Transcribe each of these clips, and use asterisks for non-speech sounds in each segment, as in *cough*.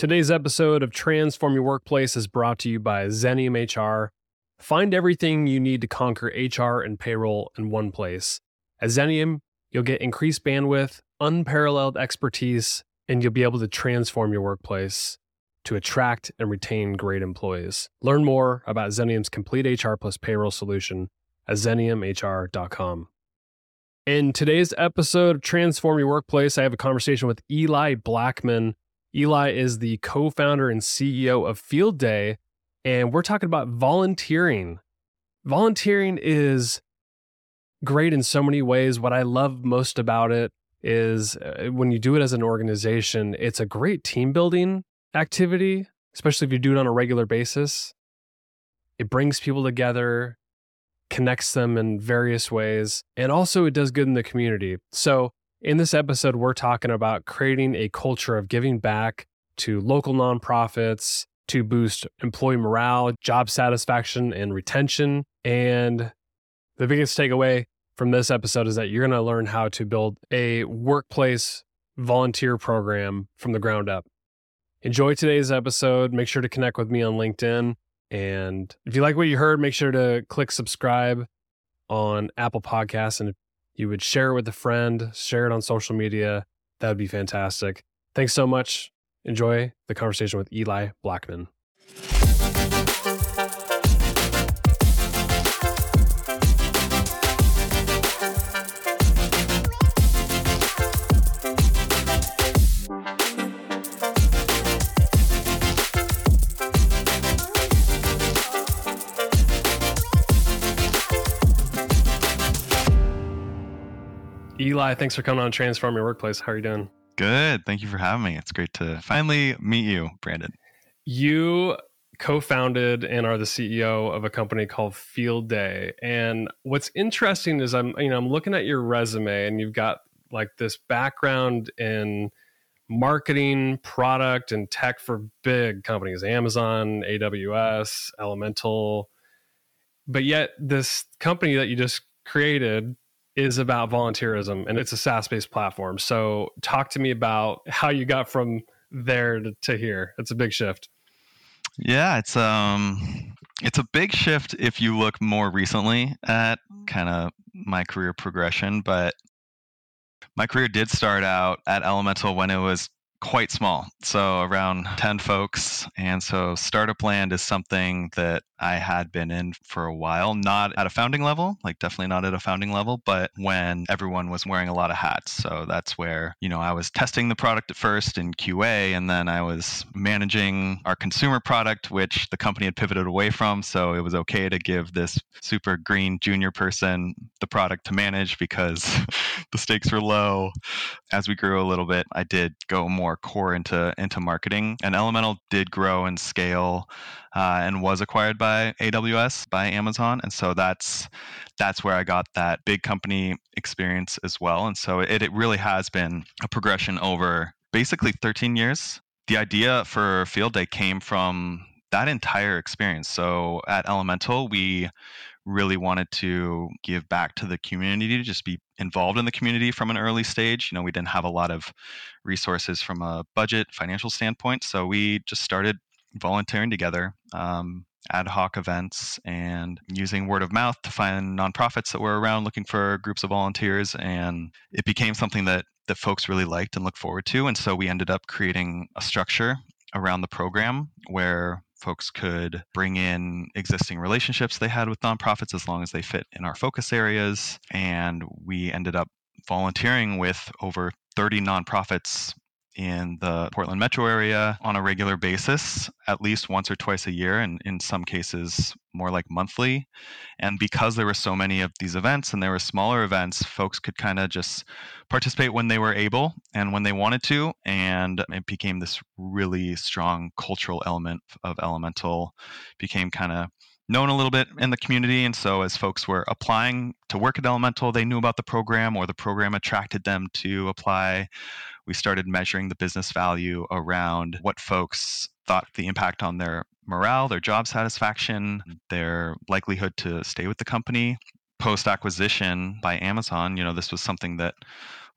Today's episode of Transform Your Workplace is brought to you by Xenium HR. Find everything you need to conquer HR and payroll in one place. At Xenium, you'll get increased bandwidth, unparalleled expertise, and you'll be able to transform your workplace to attract and retain great employees. Learn more about Xenium's complete HR plus payroll solution at xeniumhr.com. In today's episode of Transform Your Workplace, I have a conversation with Eli Blackman. Eli is the co founder and CEO of Field Day, and we're talking about volunteering. Volunteering is great in so many ways. What I love most about it is uh, when you do it as an organization, it's a great team building activity, especially if you do it on a regular basis. It brings people together, connects them in various ways, and also it does good in the community. So, in this episode, we're talking about creating a culture of giving back to local nonprofits to boost employee morale, job satisfaction, and retention. And the biggest takeaway from this episode is that you're going to learn how to build a workplace volunteer program from the ground up. Enjoy today's episode. Make sure to connect with me on LinkedIn. And if you like what you heard, make sure to click subscribe on Apple Podcasts. And you would share it with a friend, share it on social media, that would be fantastic. Thanks so much. Enjoy the conversation with Eli Blackman. Eli, thanks for coming on Transform Your Workplace. How are you doing? Good. Thank you for having me. It's great to finally meet you, Brandon. You co-founded and are the CEO of a company called Field Day. And what's interesting is I'm you know I'm looking at your resume and you've got like this background in marketing, product and tech for big companies, Amazon, AWS, Elemental. But yet this company that you just created is about volunteerism and it's a SaaS based platform. So, talk to me about how you got from there to, to here. It's a big shift. Yeah, it's um it's a big shift if you look more recently at kind of my career progression, but my career did start out at Elemental when it was quite small, so around 10 folks. And so Startup Land is something that I had been in for a while, not at a founding level, like definitely not at a founding level, but when everyone was wearing a lot of hats. So that's where, you know, I was testing the product at first in QA, and then I was managing our consumer product, which the company had pivoted away from. So it was okay to give this super green junior person the product to manage because *laughs* the stakes were low. As we grew a little bit, I did go more core into into marketing, and Elemental did grow and scale uh, and was acquired by AWS by Amazon, and so that's that's where I got that big company experience as well. And so it, it really has been a progression over basically 13 years. The idea for Field Day came from that entire experience. So at Elemental, we really wanted to give back to the community, just be involved in the community from an early stage. You know, we didn't have a lot of resources from a budget financial standpoint, so we just started volunteering together, um, ad hoc events, and using word of mouth to find nonprofits that were around looking for groups of volunteers. And it became something that that folks really liked and looked forward to. And so we ended up creating a structure around the program where folks could bring in existing relationships they had with nonprofits as long as they fit in our focus areas. And we ended up volunteering with over 30 nonprofits in the Portland metro area on a regular basis, at least once or twice a year, and in some cases more like monthly. And because there were so many of these events and there were smaller events, folks could kind of just participate when they were able and when they wanted to. And it became this really strong cultural element of Elemental, became kind of known a little bit in the community. And so, as folks were applying to work at Elemental, they knew about the program or the program attracted them to apply we started measuring the business value around what folks thought the impact on their morale, their job satisfaction, their likelihood to stay with the company. Post acquisition by Amazon, you know, this was something that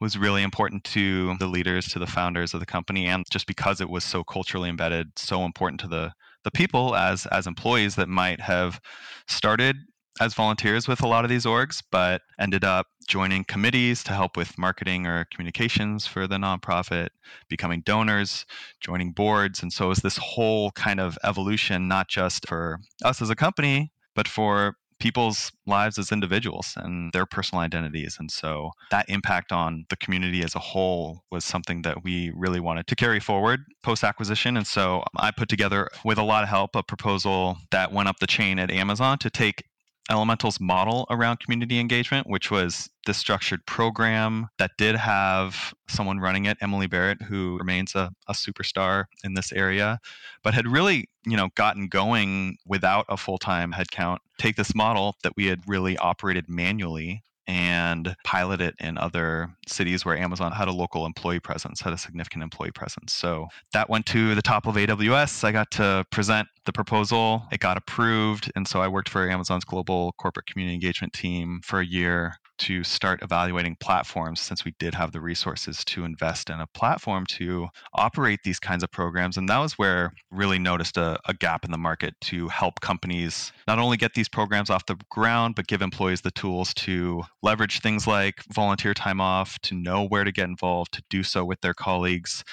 was really important to the leaders, to the founders of the company, and just because it was so culturally embedded, so important to the the people as as employees that might have started as volunteers with a lot of these orgs, but ended up joining committees to help with marketing or communications for the nonprofit, becoming donors, joining boards. And so it's this whole kind of evolution, not just for us as a company, but for people's lives as individuals and their personal identities. And so that impact on the community as a whole was something that we really wanted to carry forward post acquisition. And so I put together, with a lot of help, a proposal that went up the chain at Amazon to take Elemental's model around community engagement, which was this structured program that did have someone running it, Emily Barrett, who remains a, a superstar in this area, but had really, you know, gotten going without a full-time headcount. Take this model that we had really operated manually and pilot it in other cities where Amazon had a local employee presence, had a significant employee presence. So that went to the top of AWS. I got to present the proposal. It got approved. And so I worked for Amazon's global corporate community engagement team for a year to start evaluating platforms since we did have the resources to invest in a platform to operate these kinds of programs. And that was where really noticed a, a, gap in the market to help companies not only get these programs off the ground, but give employees the tools to leverage things like volunteer time off, to know where to get involved, to do so with their colleagues,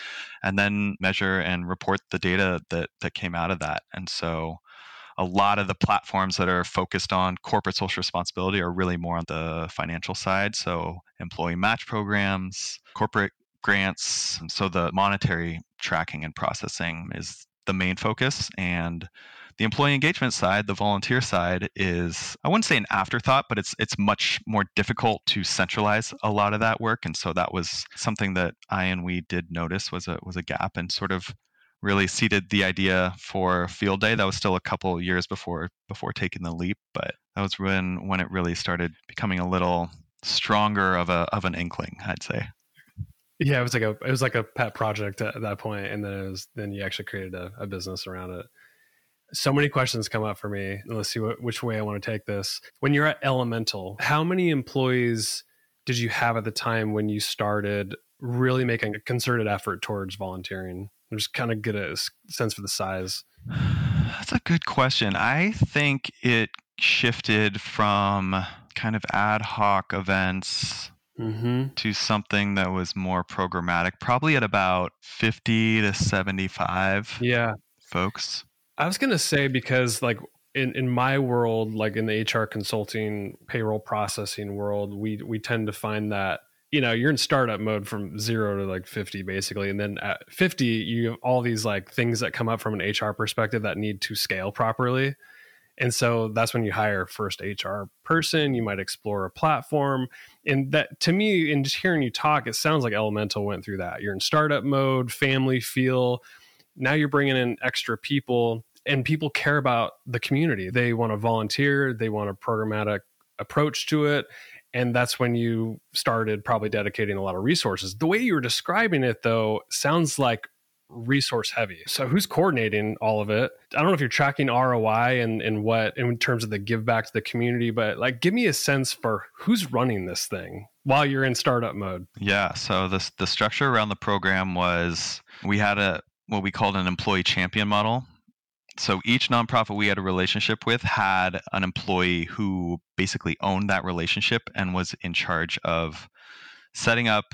and then measure and report the data that, that came out of that. And so a lot of the platforms that are focused on corporate social responsibility are really more on the financial side. So, employee match programs, corporate grants. So, the monetary tracking and processing is the main focus. And the employee engagement side, the volunteer side, is I wouldn't say an afterthought, but it's it's much more difficult to centralize a lot of that work. And so that was something that I and we did notice was a was a gap and sort of really seeded the idea for field day. That was still a couple years before before taking the leap but that was when when it really started becoming a little stronger of a of an inkling i'd say. Yeah it was like a it was like a pet project at that point and then it was then you actually created a, a business around it. So many questions come up for me. Let's see what, which way i want to take this. When you're at elemental how many employees did you have at the time when you started really making a concerted effort towards volunteering I'm just kind of get a sense for the size. *sighs* That's a good question. I think it shifted from kind of ad hoc events mm-hmm. to something that was more programmatic, probably at about 50 to 75 yeah. folks. I was going to say because like in, in my world, like in the HR consulting payroll processing world, we we tend to find that you know you're in startup mode from zero to like 50 basically. And then at 50 you have all these like things that come up from an hr perspective that need to scale properly. And so that's when you hire first hr person. You might explore a platform. And that to me in just hearing you talk it sounds like elemental went through that. You're in startup mode family feel. Now you're bringing in extra people and people care about the community. They want to volunteer. They want a programmatic approach to it and that's when you started probably dedicating a lot of resources. The way you were describing it, though, sounds like resource heavy. So who's coordinating all of it? I don't know if you're tracking ROI and, and what in terms of the give back to the community, but like give me a sense for who's running this thing while you're in startup mode. Yeah. So the the structure around the program was we had a what we called an employee champion model so each nonprofit we had a relationship with had an employee who basically owned that relationship and was in charge of setting up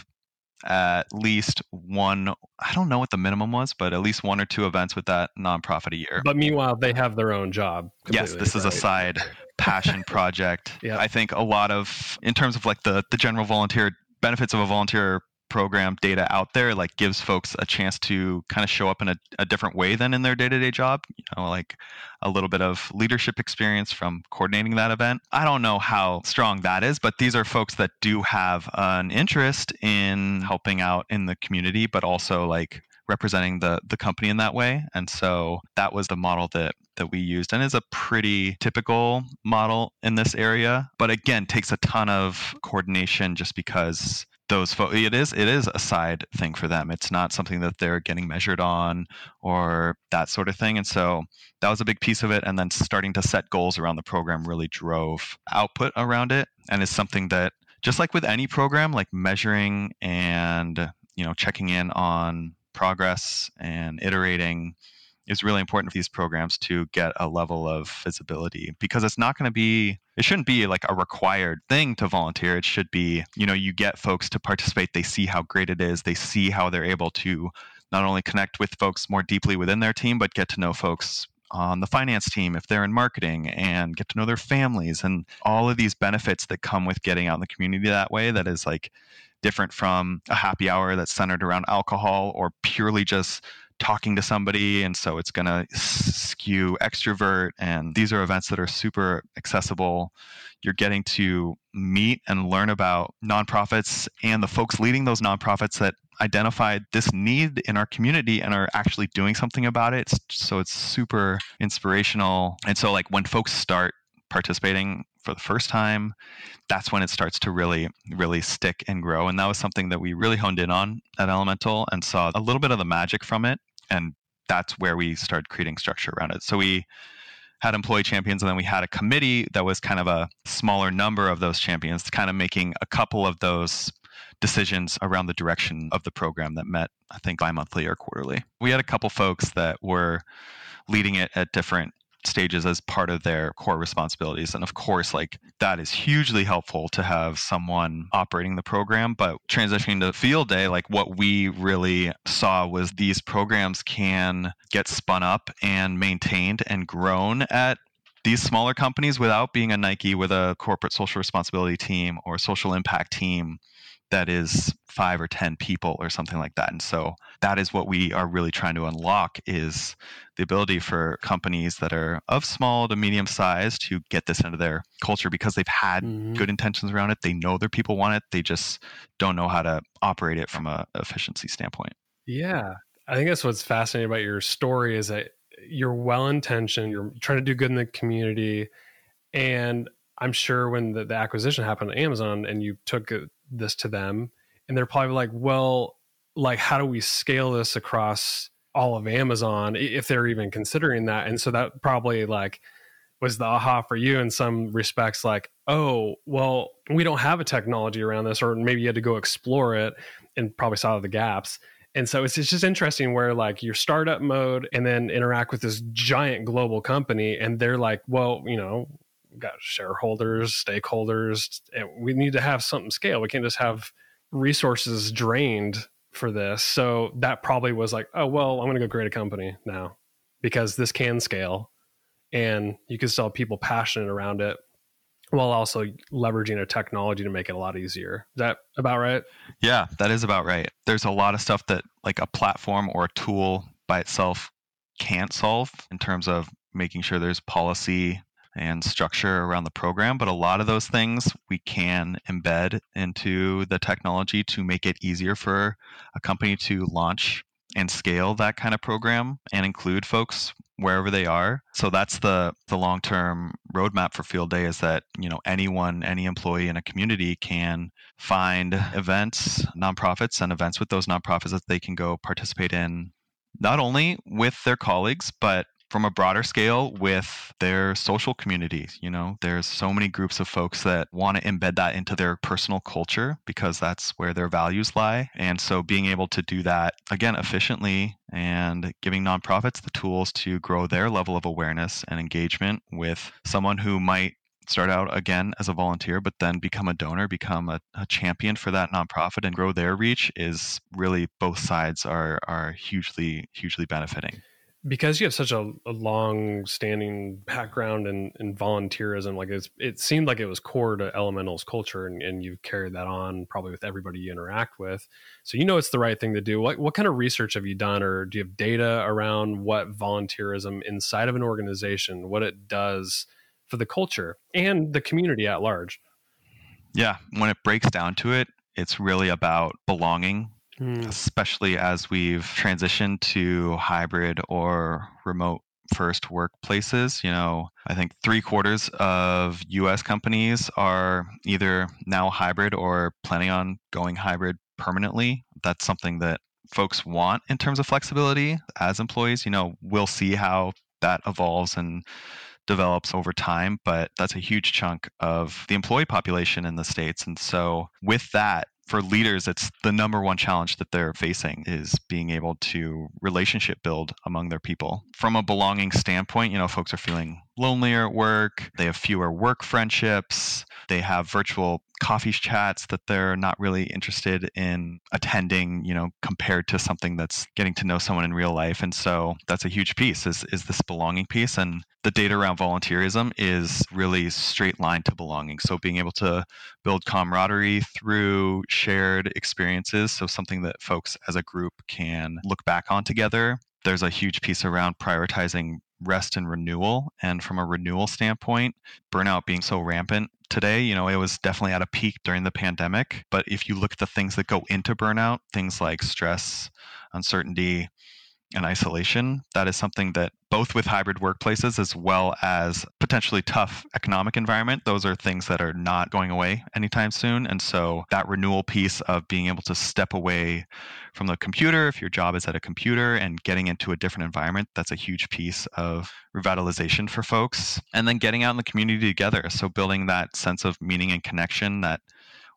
at least one i don't know what the minimum was but at least one or two events with that nonprofit a year but meanwhile they have their own job yes this right? is a side passion project *laughs* yeah. i think a lot of in terms of like the the general volunteer benefits of a volunteer program data out there like gives folks a chance to kind of show up in a, a different way than in their day-to-day job you know like a little bit of leadership experience from coordinating that event. I don't know how strong that is but these are folks that do have an interest in helping out in the community but also like representing the the company in that way. And so that was the model that that we used and is a pretty typical model in this area but again takes a ton of coordination just because those folks it is it is a side thing for them. It's not something that they're getting measured on or that sort of thing and so that was a big piece of it and then starting to set goals around the program really drove output around it and is something that just like with any program, like measuring and you know checking in on progress and iterating is really important for these programs to get a level of visibility because it's not going to be it shouldn't be like a required thing to volunteer. It should be you know you get folks to participate. They see how great it is. They see how they're able to not only connect with folks more deeply within their team but get to know folks on the finance team if they're in marketing and get to know their families and all of these benefits that come with getting out in the community that way that is like different from a happy hour that's centered around alcohol or purely just talking to somebody and so it's going to skew extrovert and these are events that are super accessible. You're getting to meet and learn about nonprofits and the folks leading those nonprofits that identified this need in our community and are actually doing something about it. So it's super inspirational. And so like when folks start participating for the first time that's when it starts to really really stick and grow. And that was something that we really honed in on at elemental and saw a little bit of the magic from it and that's where we started creating structure around it. So we had employee champions and then we had a committee that was kind of a smaller number of those champions kind of making a couple of those decisions around the direction of the program that met i think bi-monthly or quarterly. We had a couple folks that were leading it at different stages as part of their core responsibilities. And of course, like that is hugely helpful to have someone operating the program. But transitioning to field day, like what we really saw was these programs can get spun up and maintained and grown at these smaller companies without being a Nike with a corporate social responsibility team or social impact team that is five or ten people or something like that and so that is what we are really trying to unlock is the ability for companies that are of small to medium size to get this into their culture because they've had mm-hmm. good intentions around it they know their people want it they just don't know how to operate it from a efficiency standpoint yeah i think that's what's fascinating about your story is that you're well intentioned you're trying to do good in the community and i'm sure when the, the acquisition happened on amazon and you took uh, this to them and they're probably like well like how do we scale this across all of amazon if they're even considering that? And so that probably like was the aha for you in some respects like oh well we don't have a technology around this or maybe you had to go explore it and probably saw the gaps. And so it's, it's just interesting where like your startup mode and then interact with this giant global company and they're like well you know got shareholders, stakeholders, and we need to have something scale. We can't just have resources drained for this. So that probably was like, oh well, I'm going to go create a company now because this can scale, and you can still have people passionate around it while also leveraging a technology to make it a lot easier. Is that about right? Yeah, that is about right. There's a lot of stuff that like a platform or a tool by itself can't solve in terms of making sure there's policy and structure around the program, but a lot of those things we can embed into the technology to make it easier for a company to launch and scale that kind of program and include folks wherever they are. So that's the the long-term roadmap for Field Day is that, you know, anyone, any employee in a community can find events, nonprofits and events with those nonprofits that they can go participate in not only with their colleagues, but from a broader scale with their social communities. You know, there's so many groups of folks that want to embed that into their personal culture because that's where their values lie. And so being able to do that again efficiently and giving nonprofits the tools to grow their level of awareness and engagement with someone who might start out again as a volunteer, but then become a donor, become a, a, champion for that nonprofit and grow their reach is really both sides are are hugely, hugely benefiting because you have such a, a long standing background in, in volunteerism like it's it seemed like it was core to elemental's culture and, and you've carried that on probably with everybody you interact with. So you know it's the right thing to do. What, what kind of research have you done or do you have data around what volunteerism inside of an organization what it does for the culture and the community at large? Yeah when it breaks down to it it's really about belonging mm. especially as we've transitioned to hybrid or remote first workplaces. You know, I think three quarters of US companies are either now hybrid or planning on going hybrid permanently. That's something that folks want in terms of flexibility as employees. You know, we'll see how that evolves and develops over time, but that's a huge chunk of the employee population in the States. And so, with that, for leaders it's the number one challenge that they're facing is being able to relationship build among their people. From a belonging standpoint you know folks are feeling lonelier at work they have fewer work friendships they have virtual coffee chats that they're not really interested in attending you know compared to something that's getting to know someone in real life. And so that's a huge piece is is this belonging piece. And the data around volunteerism is really straight line to belonging. So being able to build camaraderie through shared experiences so something that folks as a group can look back on together there's a huge piece around prioritizing rest and renewal. And from a renewal standpoint, burnout being so rampant today, you know, it was definitely at a peak during the pandemic. But if you look at the things that go into burnout, things like stress, uncertainty, and isolation. That is something that both with hybrid workplaces as well as potentially tough economic environment, those are things that are not going away anytime soon. And so that renewal piece of being able to step away from the computer, if your job is at a computer and getting into a different environment, that's a huge piece of revitalization for folks. And then getting out in the community together. So building that sense of meaning and connection that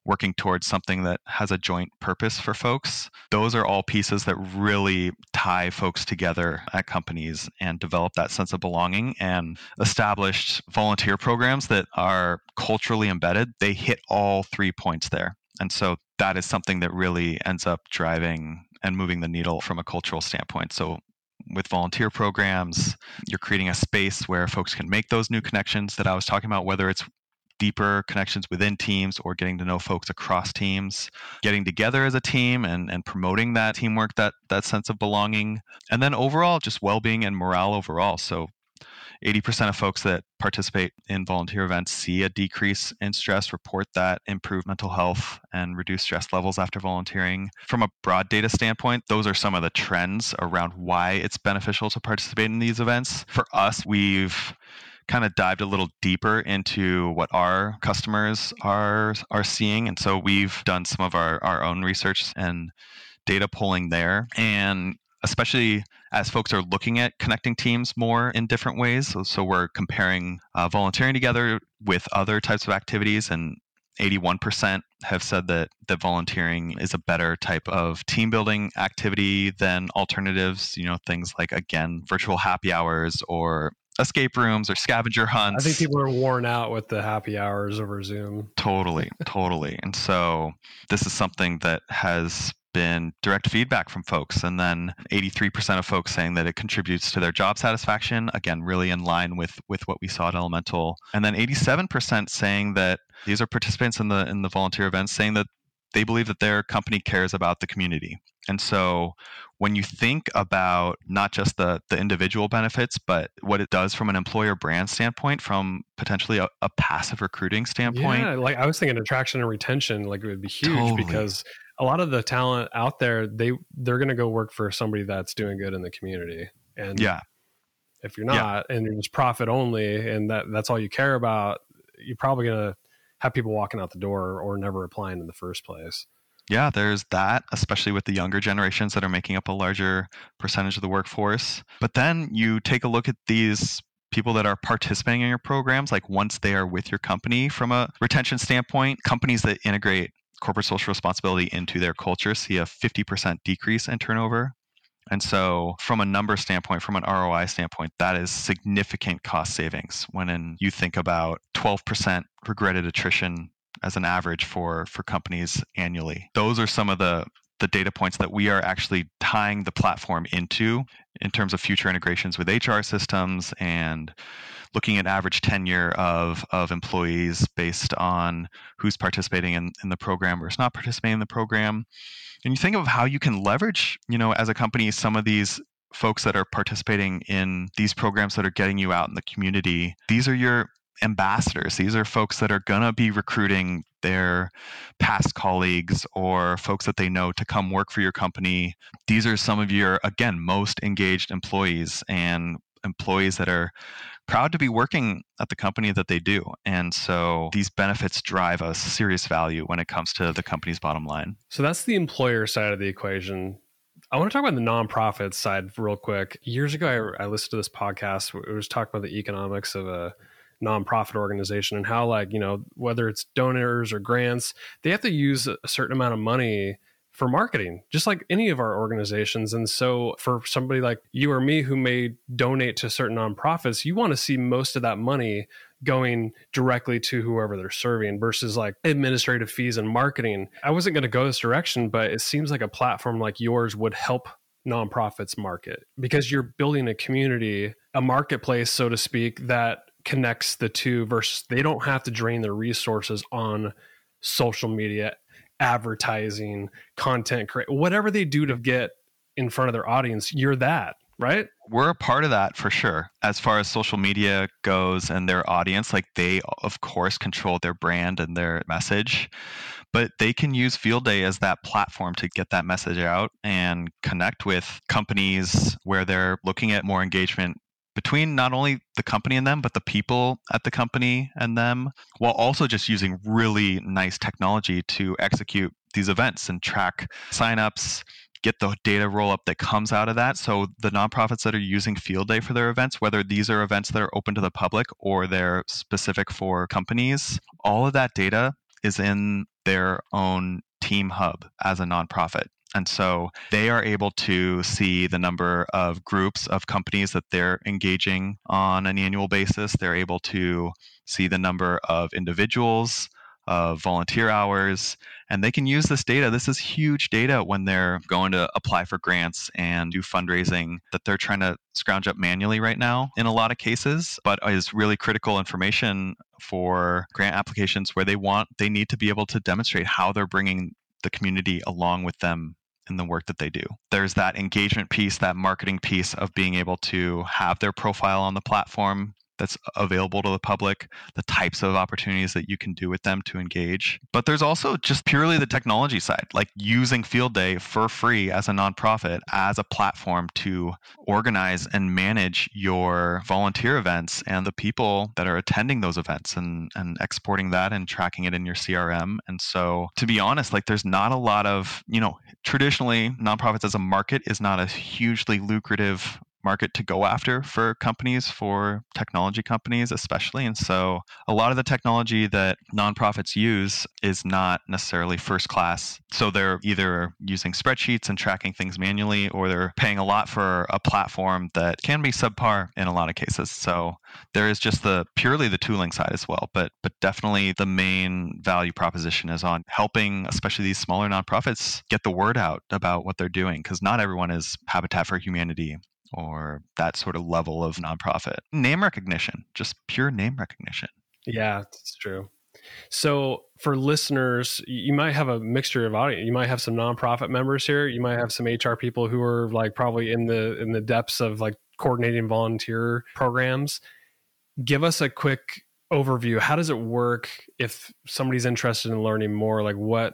working towards something that has a joint purpose for folks. Those are all pieces that really tie folks together at companies and develop that sense of belonging and established volunteer programs that are culturally embedded. They hit all three points there. And so that is something that really ends up driving and moving the needle from a cultural standpoint. So with volunteer programs, you're creating a space where folks can make those new connections that I was talking about, whether it's deeper connections within teams or getting to know folks across teams, getting together as a team and, and promoting that teamwork, that that sense of belonging. And then overall just well-being and morale overall. So 80% of folks that participate in volunteer events see a decrease in stress, report that improved mental health and reduce stress levels after volunteering. From a broad data standpoint, those are some of the trends around why it's beneficial to participate in these events. For us, we've kind of dived a little deeper into what our customers are are seeing and so we've done some of our, our own research and data pulling there. And especially as folks are looking at connecting teams more in different ways so, so we're comparing uh, volunteering together with other types of activities and 81% have said that that volunteering is a better type of team building activity than alternatives you know things like again virtual happy hours or escape rooms or scavenger hunts. I think people are worn out with the happy hours over Zoom. Totally, *laughs* totally. And so this is something that has been direct feedback from folks and then 83% of folks saying that it contributes to their job satisfaction again really in line with with what we saw at elemental and then 87% saying that these are participants in the in the volunteer events saying that they believe that their company cares about the community. And so when you think about not just the, the individual benefits, but what it does from an employer brand standpoint, from potentially a, a passive recruiting standpoint. Yeah, like I was thinking attraction and retention, like it would be huge totally. because a lot of the talent out there, they they're gonna go work for somebody that's doing good in the community. And yeah. if you're not yeah. and you're just profit only and that that's all you care about, you're probably gonna have people walking out the door or never applying in the first place. Yeah, there's that, especially with the younger generations that are making up a larger percentage of the workforce. But then you take a look at these people that are participating in your programs, like once they are with your company from a retention standpoint, companies that integrate corporate social responsibility into their culture see a 50% decrease in turnover and so, from a number standpoint, from an ROI standpoint, that is significant cost savings when in, you think about 12% regretted attrition as an average for, for companies annually. Those are some of the, the data points that we are actually tying the platform into in terms of future integrations with HR systems and looking at average tenure of, of employees based on who's participating in, in the program versus not participating in the program and you think of how you can leverage you know as a company some of these folks that are participating in these programs that are getting you out in the community these are your ambassadors these are folks that are going to be recruiting their past colleagues or folks that they know to come work for your company these are some of your again most engaged employees and employees that are proud to be working at the company that they do. And so these benefits drive a serious value when it comes to the company's bottom line. So that's the employer side of the equation. I want to talk about the nonprofit side real quick. Years ago, I, I listened to this podcast. It was talking about the economics of a nonprofit organization and how, like, you know, whether it's donors or grants, they have to use a certain amount of money for marketing, just like any of our organizations. And so, for somebody like you or me who may donate to certain nonprofits, you want to see most of that money going directly to whoever they're serving versus like administrative fees and marketing. I wasn't going to go this direction, but it seems like a platform like yours would help nonprofits market because you're building a community, a marketplace, so to speak, that connects the two versus they don't have to drain their resources on social media, advertising, content create whatever they do to get in front of their audience, you're that right? We're a part of that for sure. As far as social media goes and their audience, like they, of course, control their brand and their message, but they can use Field Day as that platform to get that message out and connect with companies where they're looking at more engagement between not only the company and them, but the people at the company and them, while also just using really nice technology to execute these events and track signups get the data roll up that comes out of that. So the nonprofits that are using Field Day for their events, whether these are events that are open to the public or they're specific for companies, all of that data is in their own team hub as a nonprofit. And so they are able to see the number of groups of companies that they're engaging on an annual basis. They're able to see the number of individuals, of volunteer hours, and they can use this data. This is huge data when they're going to apply for grants and do fundraising that they're trying to scrounge up manually right now in a lot of cases, but is really critical information for grant applications where they want they need to be able to demonstrate how they're bringing the community along with them in the work that they do. There's that engagement piece, that marketing piece of being able to have their profile on the platform, that's available to the public, the types of opportunities that you can do with them to engage. But there's also just purely the technology side, like using Field Day for free as a nonprofit, as a platform to organize and manage your volunteer events and the people that are attending those events and, and exporting that and tracking it in your CRM. And so, to be honest, like there's not a lot of, you know, traditionally nonprofits as a market is not a hugely lucrative market to go after for companies, for technology companies especially. And so a lot of the technology that nonprofits use is not necessarily first class. So they're either using spreadsheets and tracking things manually, or they're paying a lot for a platform that can be subpar in a lot of cases. So there is just the purely the tooling side as well. But but definitely the main value proposition is on helping especially these smaller nonprofits get the word out about what they're doing because not everyone is Habitat for Humanity or that sort of level of nonprofit. Name recognition, just pure name recognition. Yeah, that's true. So, for listeners, you might have a mixture of audience. You might have some nonprofit members here. You might have some HR people who are like probably in the in the depths of like coordinating volunteer programs. Give us a quick overview how does it work if somebody's interested in learning more like what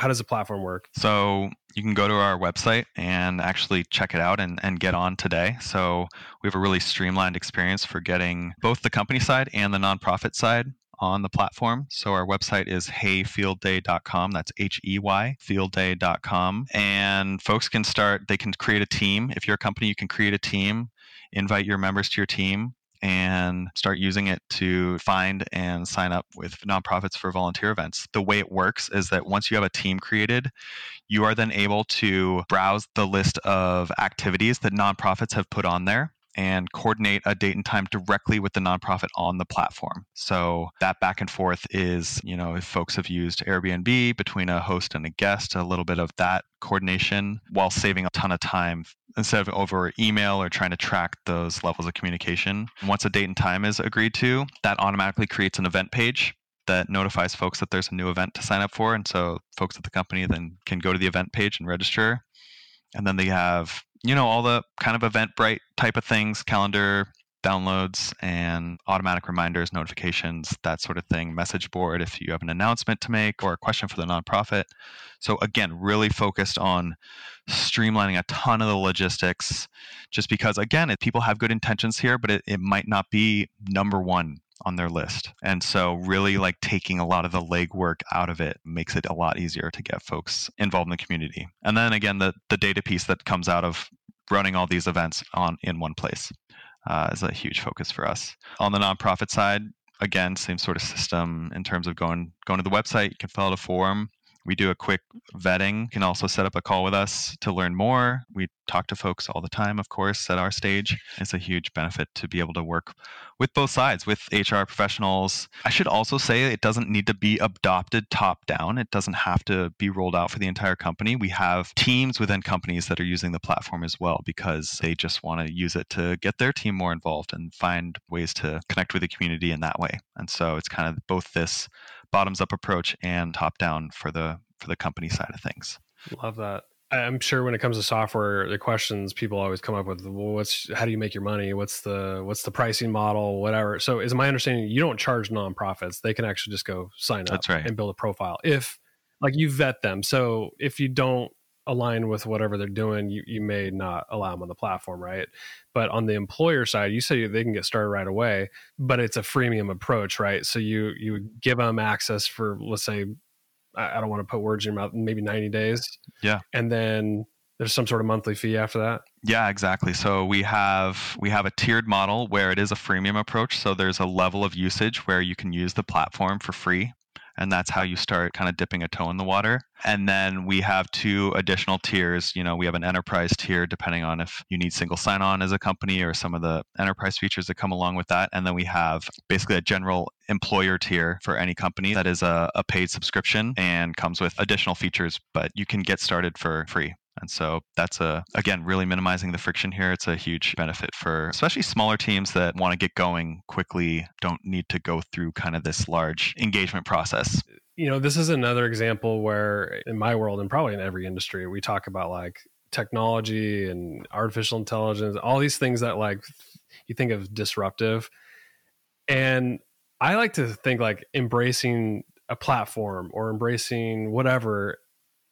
how does the platform work so you can go to our website and actually check it out and, and get on today so we have a really streamlined experience for getting both the company side and the nonprofit side on the platform. So our website is heyfieldday.com. That's H E Y, fieldday.com. And folks can start, they can create a team. If you're a company, you can create a team, invite your members to your team and start using it to find and sign up with nonprofits for volunteer events. The way it works is that once you have a team created, you are then able to browse the list of activities that nonprofits have put on there and coordinate a date and time directly with the nonprofit on the platform. So that back and forth is, you know, if folks have used Airbnb between a host and a guest, a little bit of that coordination while saving a ton of time instead of over email or trying to track those levels of communication. Once a date and time is agreed to, that automatically creates an event page that notifies folks that there's a new event to sign up for. And so folks at the company then can go to the event page and register. And then they have you know, all the kind of Eventbrite type of things, calendar downloads and automatic reminders, notifications, that sort of thing, message board if you have an announcement to make or a question for the nonprofit. So, again, really focused on streamlining a ton of the logistics just because, again, people have good intentions here, but it, it might not be number one on their list. And so really like taking a lot of the legwork out of it makes it a lot easier to get folks involved in the community. And then again the the data piece that comes out of running all these events on in one place uh, is a huge focus for us. On the nonprofit side, again, same sort of system in terms of going going to the website. You can fill out a form. We do a quick vetting. You can also set up a call with us to learn more. We talk to folks all the time, of course, at our stage. It's a huge benefit to be able to work with both sides, with HR professionals. I should also say it doesn't need to be adopted top down. It doesn't have to be rolled out for the entire company. We have teams within companies that are using the platform as well because they just want to use it to get their team more involved and find ways to connect with the community in that way. And so it's kind of both this bottoms up approach and top down for the for the company side of things. Love that. I'm sure when it comes to software, the questions people always come up with, well, what's how do you make your money? What's the what's the pricing model? Whatever. So, is my understanding you don't charge nonprofits; they can actually just go sign up right. and build a profile if, like, you vet them. So, if you don't align with whatever they're doing, you, you may not allow them on the platform, right? But on the employer side, you say they can get started right away, but it's a freemium approach, right? So you you give them access for let's say I, I don't want to put words in your mouth, maybe 90 days. Yeah. And then there's some sort of monthly fee after that. Yeah, exactly. So we have we have a tiered model where it is a freemium approach. So there's a level of usage where you can use the platform for free and that's how you start kind of dipping a toe in the water. And then we have two additional tiers. You know, we have an enterprise tier depending on if you need single sign on as a company or some of the enterprise features that come along with that. And then we have basically a general employer tier for any company that is a, a paid subscription and comes with additional features, but you can get started for free. And so that's a again really minimizing the friction here. It's a huge benefit for especially smaller teams that want to get going quickly, don't need to go through kind of this large engagement process. You know, this is another example where in my world and probably in every industry, we talk about like technology and artificial intelligence, all these things that like you think of disruptive. And I like to think like embracing a platform or embracing whatever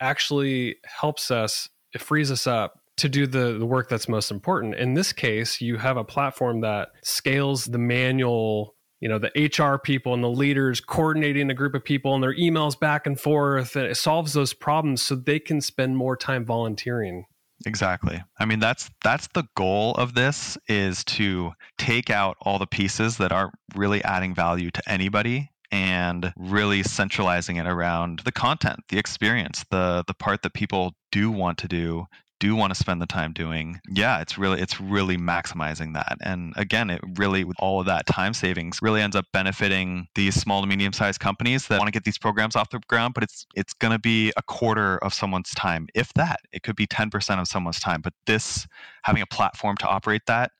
actually helps us it frees us up to do the, the work that's most important. In this case, you have a platform that scales the manual, you know, the HR people and the leaders coordinating a group of people and their emails back and forth. And it solves those problems so they can spend more time volunteering. Exactly. I mean that's that's the goal of this is to take out all the pieces that aren't really adding value to anybody and really centralizing it around the content, the experience, the the part that people do want to do do want to spend the time doing. Yeah it's really it's really maximizing that. And again it really with all of that time savings really ends up benefiting these small to medium sized companies that want to get these programs off the ground but it's it's going to be a quarter of someone's time if that. It could be 10% of someone's time but this having a platform to operate that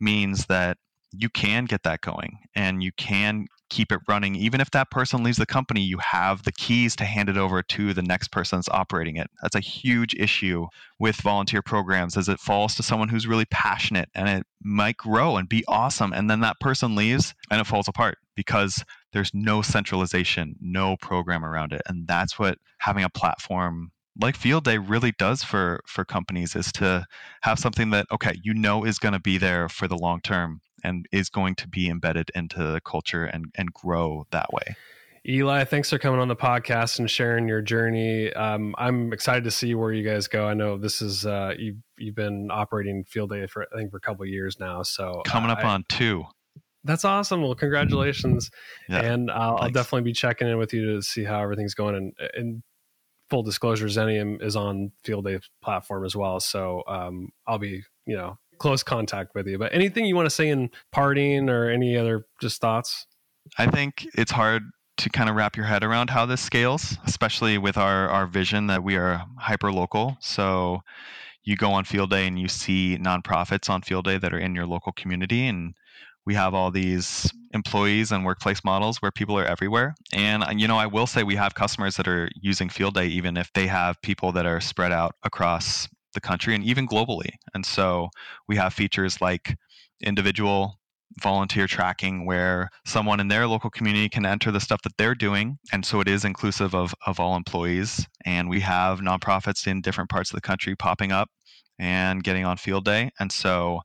means that you can get that going and you can keep it running. Even if that person leaves the company you have the keys to hand it over to the next person that's operating it. That's a huge issue with volunteer programs as it falls to someone who's really passionate and it might grow and be awesome and then that person leaves and it falls apart because there's no centralization no program around it. And that's what having a platform like field day really does for for companies is to have something that okay you know is going to be there for the long term and is going to be embedded into the culture and and grow that way Eli, thanks for coming on the podcast and sharing your journey. Um, I'm excited to see where you guys go. I know this is uh, you've you've been operating Field Day for I think for a couple years now. So coming up I, on two. That's awesome. Well, congratulations, yeah, and I'll, I'll, definitely be checking in with you to see how everything's going. And, and full disclosure, Xenium is on Field Day platform as well. So um, I'll be you know close contact with you. But anything you want to say in parting or any other just thoughts? I think it's hard to kind of wrap your head around how this scales, especially with our, our vision that we are hyper local. So you go on field day and you see nonprofits on field day that are in your local community and we have all these employees and workplace models where people are everywhere and you know i will say we have customers that are using field day even if they have people that are spread out across the country and even globally. And so we have features like individual volunteer tracking where someone in their local community can enter the stuff that they're doing and so it is inclusive of, of all employees and we have nonprofits in different parts of the country popping up and getting on field day and so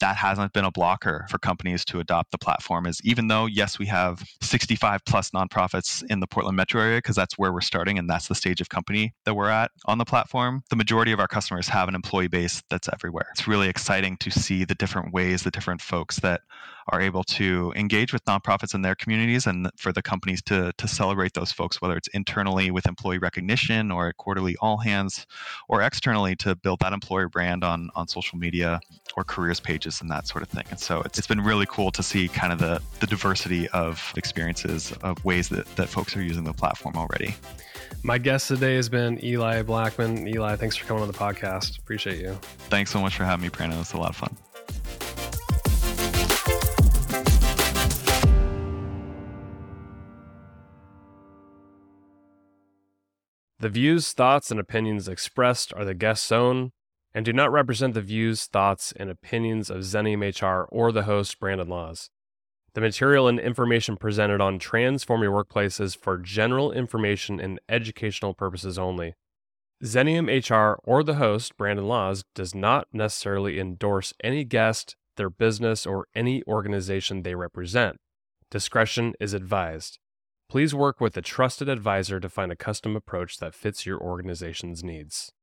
that hasn't been a blocker for companies to adopt the platform is even though yes we have 65 plus nonprofits in the portland metro area because that's where we're starting and that's the stage of company that we're at on the platform the majority of our customers have an employee base that's everywhere. It's really exciting to see the different ways the different folks that are able to engage with nonprofits in their communities and for the companies to, to celebrate those folks, whether it's internally with employee recognition or quarterly all hands, or externally to build that employer brand on, on social media or careers pages and that sort of thing. And so it's, it's been really cool to see kind of the, the diversity of experiences of ways that, that folks are using the platform already. My guest today has been Eli Blackman. Eli, thanks for coming on the podcast. Appreciate you. Thanks so much for having me, Brandon. It was a lot of fun. The views, thoughts, and opinions expressed are the guest's own and do not represent the views, thoughts, and opinions of Xenium HR or the host, Brandon Laws. The material and information presented on Transform Your Workplace is for general information and educational purposes only. Xenium HR or the host, Brandon Laws, does not necessarily endorse any guest, their business, or any organization they represent. Discretion is advised. Please work with a trusted advisor to find a custom approach that fits your organization's needs.